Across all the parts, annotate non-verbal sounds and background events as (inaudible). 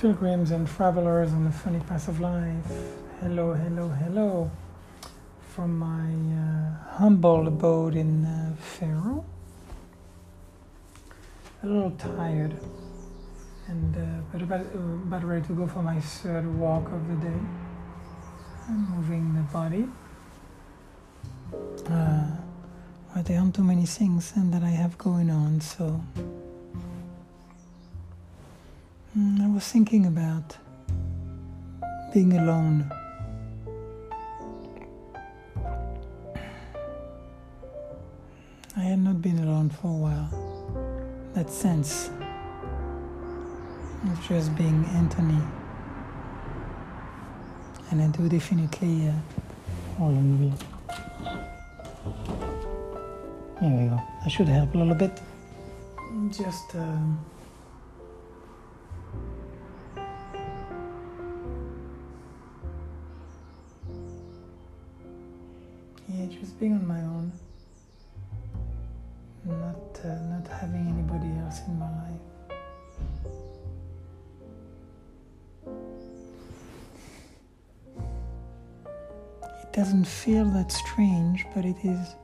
pilgrims and travelers on the funny path of life. Hello, hello, hello. From my uh, humble abode in uh, Faro. A little tired, and uh, but about, about ready to go for my third walk of the day. I'm moving the body. Uh, well, there aren't too many things and that I have going on, so I was thinking about being alone. I had not been alone for a while. That sense of just being Anthony. And I do definitely. Uh, hold on, maybe. Here we go. I should help a little bit. Just. Um, doesn't feel that strange, but it is.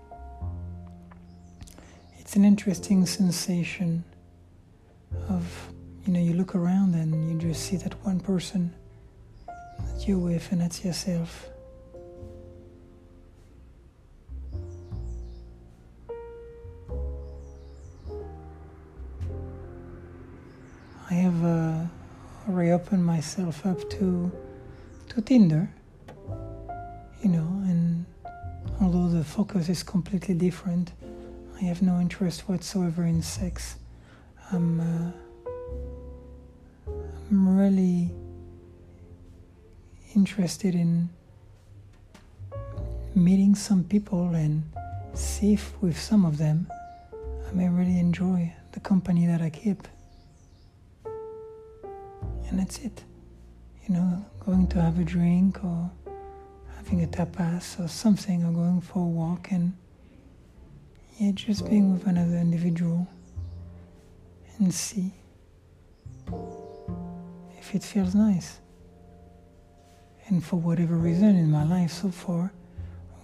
It's an interesting sensation of, you know, you look around and you just see that one person that you're with, and that's yourself. I have uh, reopened myself up to to Tinder, focus is completely different, I have no interest whatsoever in sex. I'm uh, I'm really interested in meeting some people and see if with some of them I may really enjoy the company that I keep and that's it. You know, going to have a drink or having a tapas or something, or going for a walk, and yeah, just being with another individual and see if it feels nice. And for whatever reason in my life so far,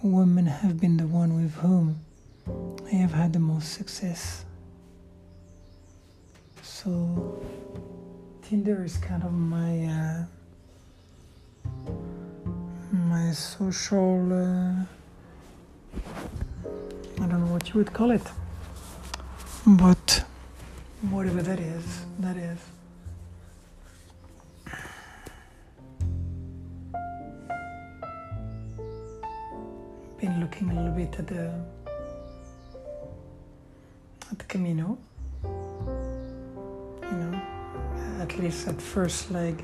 women have been the one with whom I have had the most success. So Tinder is kind of my uh, social. Uh, I don't know what you would call it, but whatever that is, that is. Been looking a little bit at the at the Camino. You know, at least at first leg,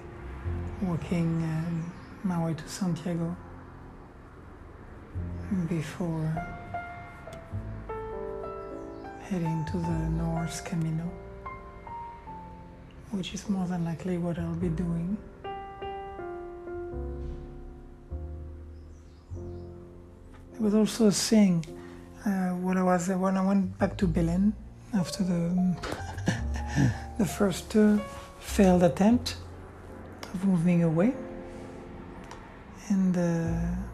walking um, my way to Santiago before heading to the North Camino, which is more than likely what I'll be doing. There was also a thing uh, when I was when I went back to Berlin after the (laughs) the first uh, failed attempt of moving away, and uh,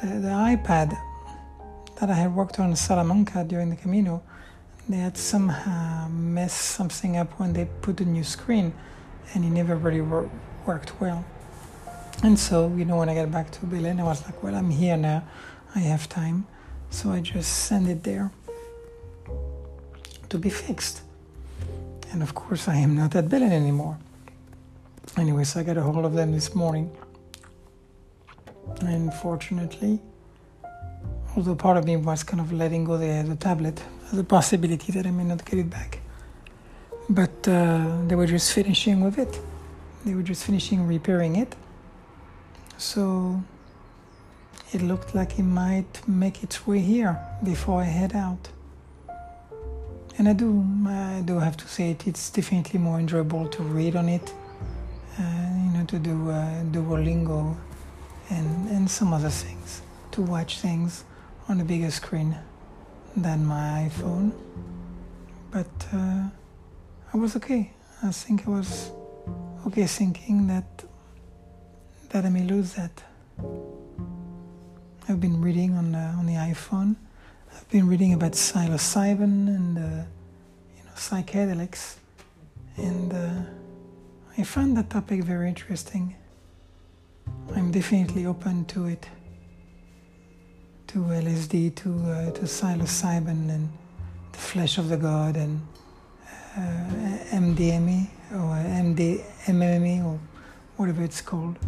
the, the iPad that I had worked on in Salamanca during the Camino, they had somehow messed something up when they put the new screen, and it never really wor- worked well. And so, you know, when I got back to Berlin, I was like, well, I'm here now, I have time, so I just send it there to be fixed. And of course, I am not at Berlin anymore. Anyway, so I got a hold of them this morning. And fortunately, although part of me was kind of letting go the, the tablet as a possibility that I may not get it back. But uh, they were just finishing with it. They were just finishing repairing it. So it looked like it might make its way here before I head out. And I do, I do have to say it, it's definitely more enjoyable to read on it, uh, you know, to do uh, Duolingo and, and some other things, to watch things on a bigger screen than my iPhone. But uh, I was okay. I think I was okay thinking that that I may lose that. I've been reading on the, on the iPhone. I've been reading about psilocybin and uh, you know psychedelics, and uh, I found that topic very interesting. I'm definitely open to it, to LSD, to uh, to psilocybin and the flesh of the god and uh, MDMA or MD, or whatever it's called.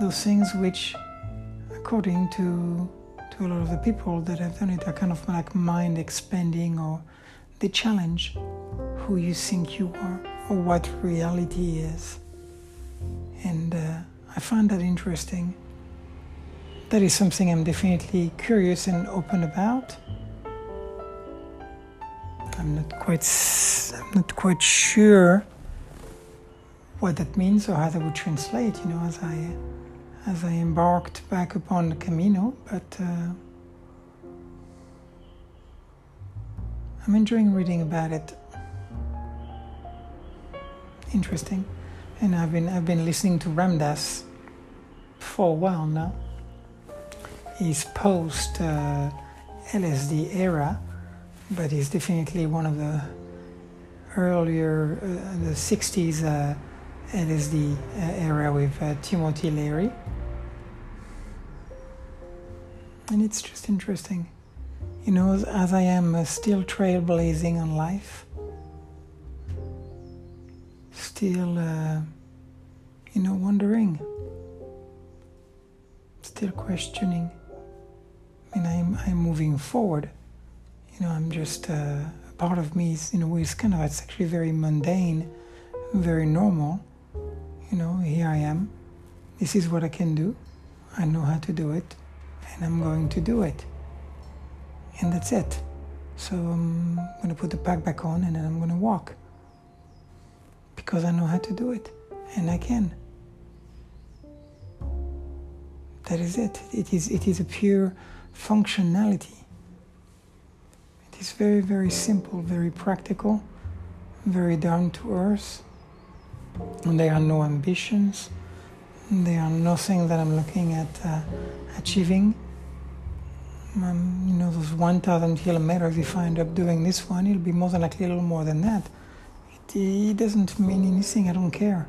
Those things which, according to to a lot of the people that have done it, are kind of like mind expanding or they challenge who you think you are or what reality is. And uh, I find that interesting. That is something I'm definitely curious and open about. I'm not quite I'm not quite sure what that means or how that would translate, you know, as I as I embarked back upon the Camino, but uh, I'm enjoying reading about it. Interesting, and I've been I've been listening to Ram Dass for a while now. He's post uh, LSD era, but he's definitely one of the earlier uh, the 60s uh, LSD uh, era with uh, Timothy Leary. And it's just interesting. You know, as, as I am uh, still trailblazing on life, still, you know, wondering, still questioning. I mean, I'm, I'm moving forward. You know, I'm just, uh, part of me is, in a way, it's kind of, it's actually very mundane, very normal. You know, here I am. This is what I can do. I know how to do it and I'm going to do it. And that's it. So I'm going to put the pack back on and then I'm going to walk. Because I know how to do it. And I can. That is it. It is, it is a pure functionality. It is very, very simple, very practical, very down to earth. And there are no ambitions. There are nothing that I'm looking at uh, achieving um, you know, those 1,000 kilometers, if I end up doing this one, it'll be more than likely a little more than that. It, it doesn't mean anything, I don't care.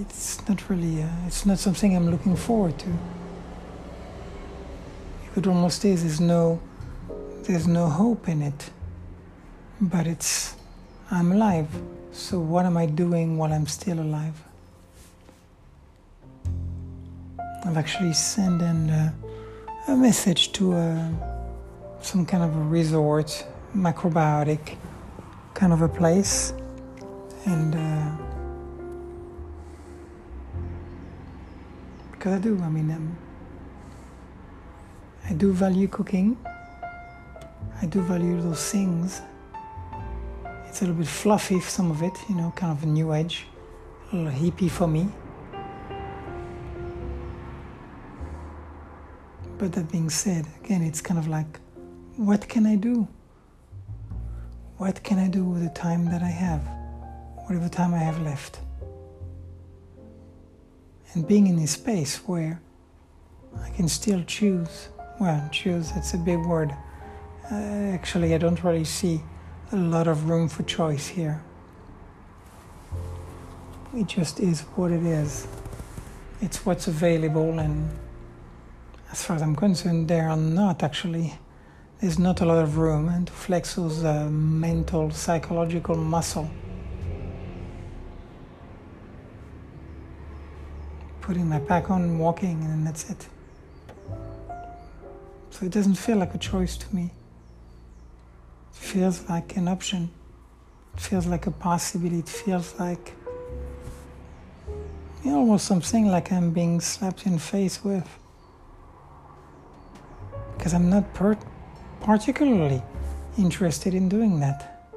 It's not really, uh, it's not something I'm looking forward to. You could almost say there's no, there's no hope in it. But it's, I'm alive. So what am I doing while I'm still alive? I've actually sent in. Uh, a message to uh, some kind of a resort, macrobiotic kind of a place, and because I do, I mean, um, I do value cooking. I do value those things. It's a little bit fluffy, some of it, you know, kind of a new age, a little hippie for me. But that being said, again, it's kind of like, what can I do? What can I do with the time that I have? Whatever time I have left. And being in a space where I can still choose. Well, choose, that's a big word. Uh, actually, I don't really see a lot of room for choice here. It just is what it is. It's what's available, and as far as I'm concerned, there are not actually. There's not a lot of room and to flex those uh, mental, psychological muscle. Putting my pack on, walking, and that's it. So it doesn't feel like a choice to me. It feels like an option. It feels like a possibility. It feels like you know, almost something like I'm being slapped in the face with because I'm not per- particularly interested in doing that.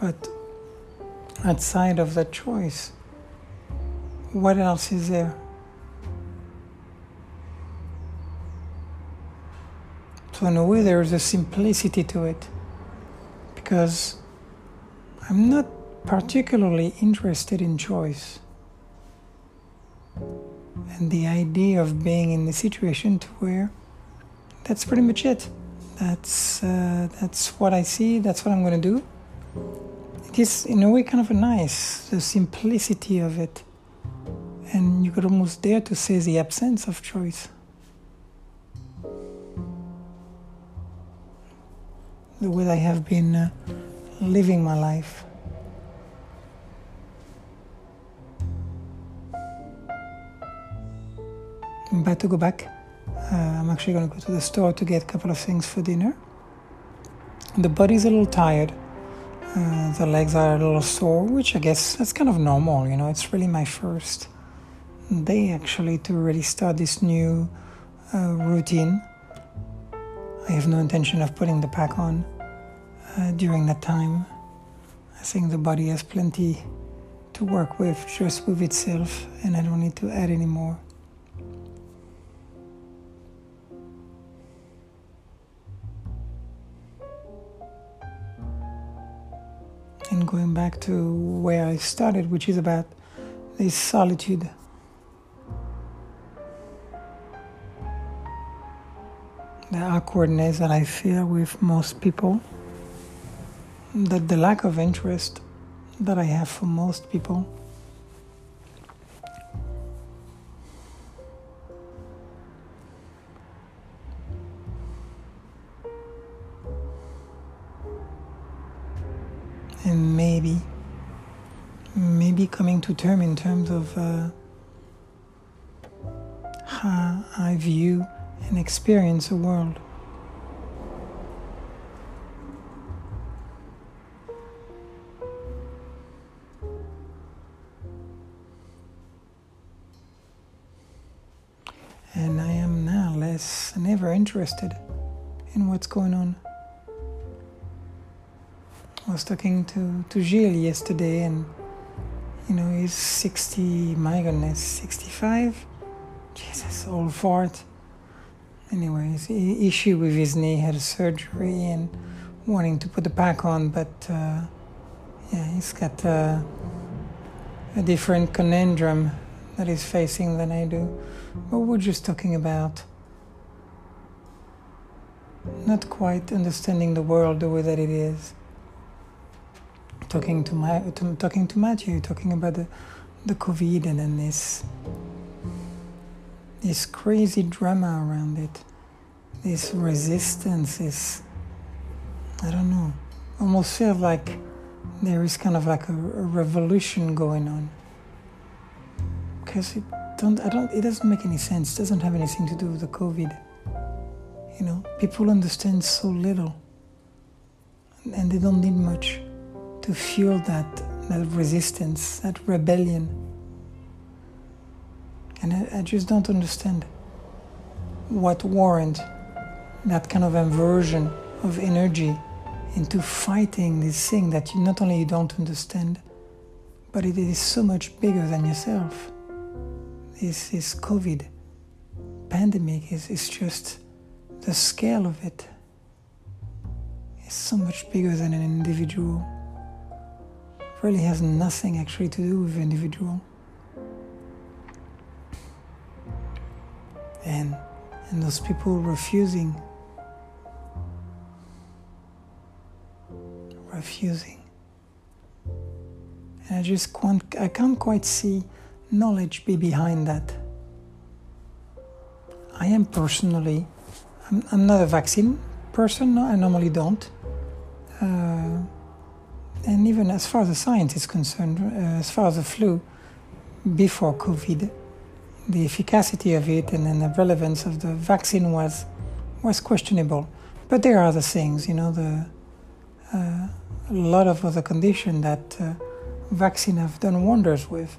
But outside of that choice, what else is there? So, in a way, there is a simplicity to it because I'm not particularly interested in choice. And the idea of being in the situation to where that's pretty much it. That's uh, that's what I see. That's what I'm going to do. It is in a way kind of nice the simplicity of it, and you could almost dare to say the absence of choice. The way I have been uh, living my life. I'm about to go back. Uh, I'm actually going to go to the store to get a couple of things for dinner. The body's a little tired. Uh, the legs are a little sore, which I guess that's kind of normal. You know, it's really my first day actually to really start this new uh, routine. I have no intention of putting the pack on uh, during that time. I think the body has plenty to work with just with itself, and I don't need to add any more. Going back to where I started, which is about this solitude. The awkwardness that I feel with most people, that the lack of interest that I have for most people. And maybe maybe coming to term in terms of uh, how I view and experience the world. And I am now less than ever interested in what's going on. I was talking to, to Gilles yesterday, and you know, he's 60, my goodness, 65? Jesus, old fart. Anyways, issue with his knee, had surgery, and wanting to put the pack on, but uh, yeah, he's got uh, a different conundrum that he's facing than I do. But we're just talking about not quite understanding the world the way that it is talking to my to, talking to Matthew, talking about the the COVID and then this this crazy drama around it, this resistance, this I don't know, almost feel like there is kind of like a, a revolution going on because it don't I don't it doesn't make any sense. It doesn't have anything to do with the COVID. You know, people understand so little, and they don't need much to fuel that, that resistance, that rebellion. And I, I just don't understand what warrant that kind of inversion of energy into fighting this thing that you not only you don't understand, but it is so much bigger than yourself. This this COVID pandemic is, is just the scale of it is so much bigger than an individual really has nothing actually to do with individual. And and those people refusing refusing. And I just can't I can't quite see knowledge be behind that. I am personally I'm, I'm not a vaccine person, I normally don't. Uh, and even as far as the science is concerned, uh, as far as the flu, before COVID, the efficacy of it and then the relevance of the vaccine was was questionable. But there are other things, you know, the uh, a lot of other conditions that uh, vaccine have done wonders with,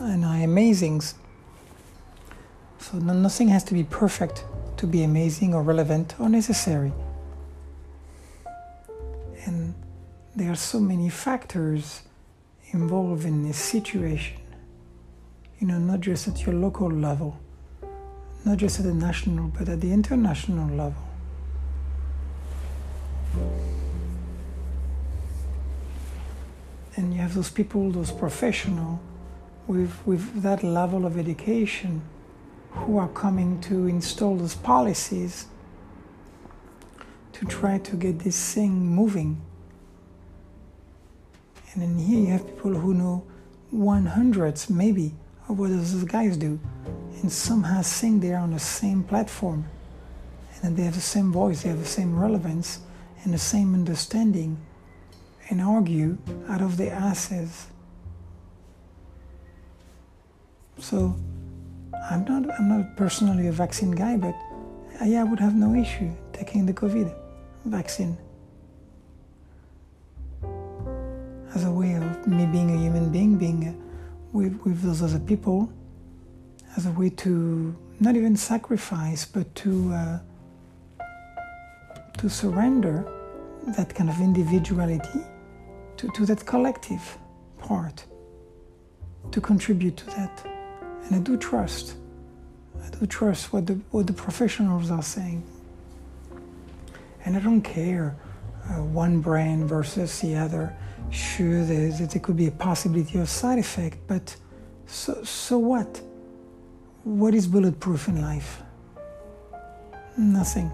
and are amazing. So nothing has to be perfect to be amazing or relevant or necessary. There are so many factors involved in this situation. You know, not just at your local level, not just at the national, but at the international level. And you have those people, those professionals with, with that level of education who are coming to install those policies to try to get this thing moving. And then here you have people who know one hundredths, maybe, of what those guys do, and somehow think they're on the same platform, and then they have the same voice, they have the same relevance, and the same understanding, and argue out of their asses. So, I'm not, I'm not personally a vaccine guy, but I, I would have no issue taking the COVID vaccine as a way of me being a human being, being with, with those other people, as a way to not even sacrifice, but to uh, to surrender that kind of individuality to, to that collective part, to contribute to that. And I do trust. I do trust what the what the professionals are saying. And I don't care uh, one brand versus the other. Sure, there, there could be a possibility of side effect, but so, so what? What is bulletproof in life? Nothing.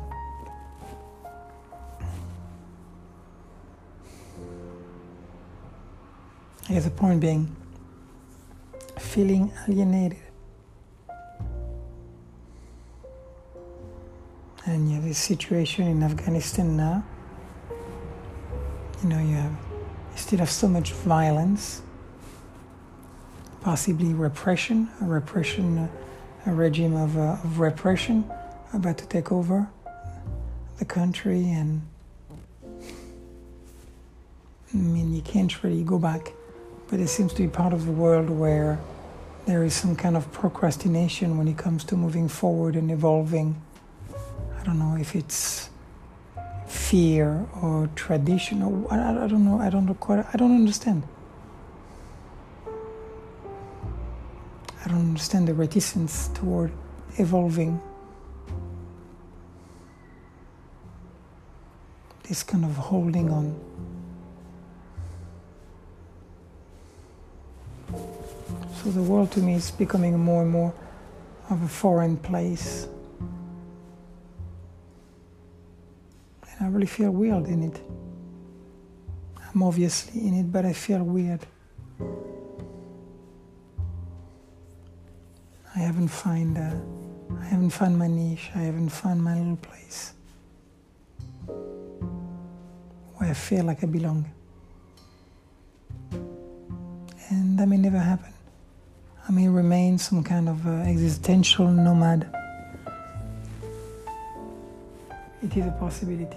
I guess the point being feeling alienated. And you have this situation in Afghanistan now. You know, you have still have so much violence, possibly repression, a repression, a regime of, uh, of repression about to take over the country, and I mean, you can't really go back, but it seems to be part of the world where there is some kind of procrastination when it comes to moving forward and evolving. I don't know if it's fear or tradition or I, I don't know. I don't quite. I don't understand. I don't understand the reticence toward evolving. This kind of holding on. So the world to me is becoming more and more of a foreign place. Really feel weird in it. I'm obviously in it, but I feel weird. I haven't find uh, I haven't found my niche. I haven't found my little place where I feel like I belong. And that may never happen. I may remain some kind of uh, existential nomad. It is a possibility.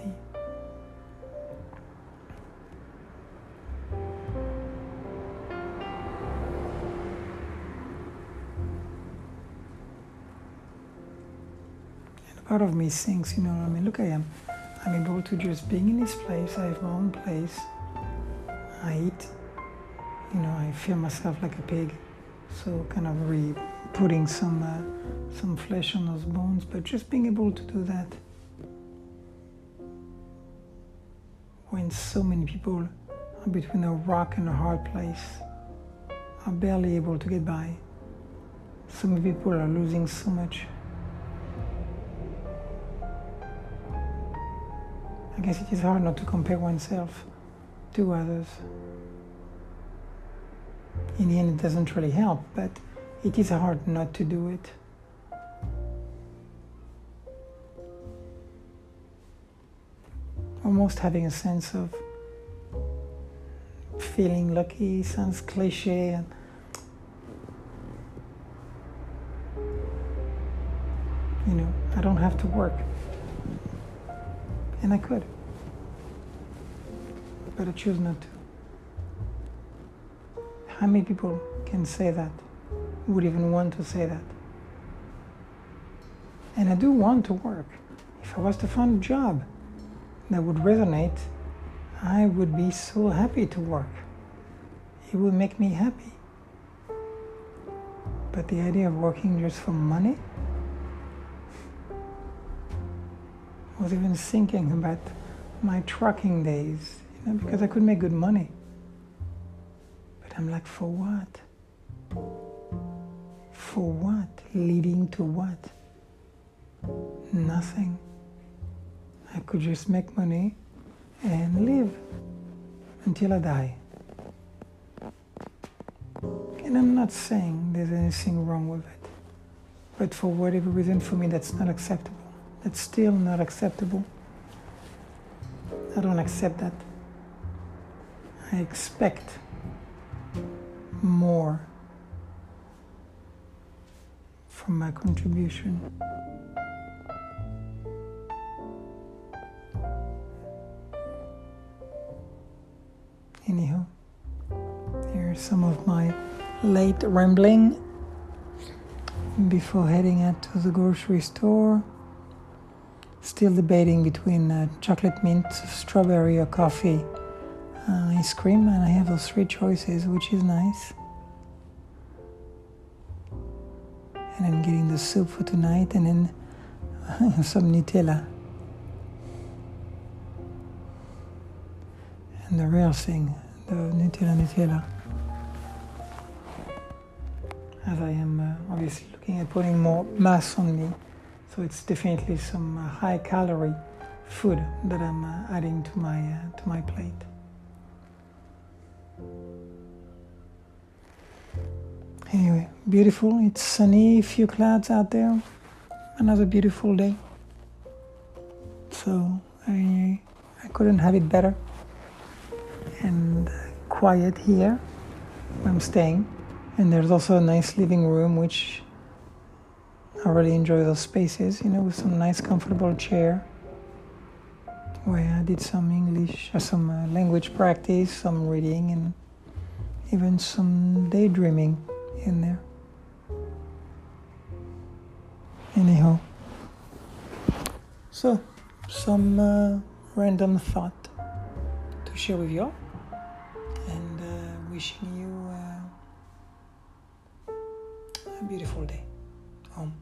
Part of me thinks, you know, what I mean, look, I am. I'm able to just being in this place. I have my own place. I eat. You know, I feel myself like a pig. So kind of re putting some uh, some flesh on those bones, but just being able to do that when so many people are between a rock and a hard place, are barely able to get by. So many people are losing so much. I guess it is hard not to compare oneself to others in the end it doesn't really help, but it is hard not to do it. Almost having a sense of feeling lucky sounds cliche and you know, I don't have to work. And I could. But I choose not to. How many people can say that? Would even want to say that? And I do want to work. If I was to find a job that would resonate, I would be so happy to work. It would make me happy. But the idea of working just for money was even thinking about my trucking days, you know, because I could make good money. But I'm like, for what? For what? Leading to what? Nothing. I could just make money and live until I die. And I'm not saying there's anything wrong with it, but for whatever reason, for me, that's not acceptable. That's still not acceptable. I don't accept that. I expect more from my contribution. Anyhow, here's some of my late rambling before heading out to the grocery store. Still debating between uh, chocolate mint, strawberry, or coffee uh, ice cream, and I have those three choices, which is nice. And I'm getting the soup for tonight, and then (laughs) some Nutella. And the real thing, the Nutella Nutella. As I am uh, obviously looking at putting more mass on me, so it's definitely some uh, high calorie food that I'm uh, adding to my uh, to my plate. Anyway, beautiful. It's sunny, few clouds out there. Another beautiful day. So I, I couldn't have it better. And quiet here I'm staying. And there's also a nice living room, which I really enjoy those spaces, you know, with some nice comfortable chair where I did some English, uh, some uh, language practice, some reading, and even some daydreaming in there. Anyhow, so some uh, random thought to share with you, all, and uh, wishing you uh, a beautiful day home.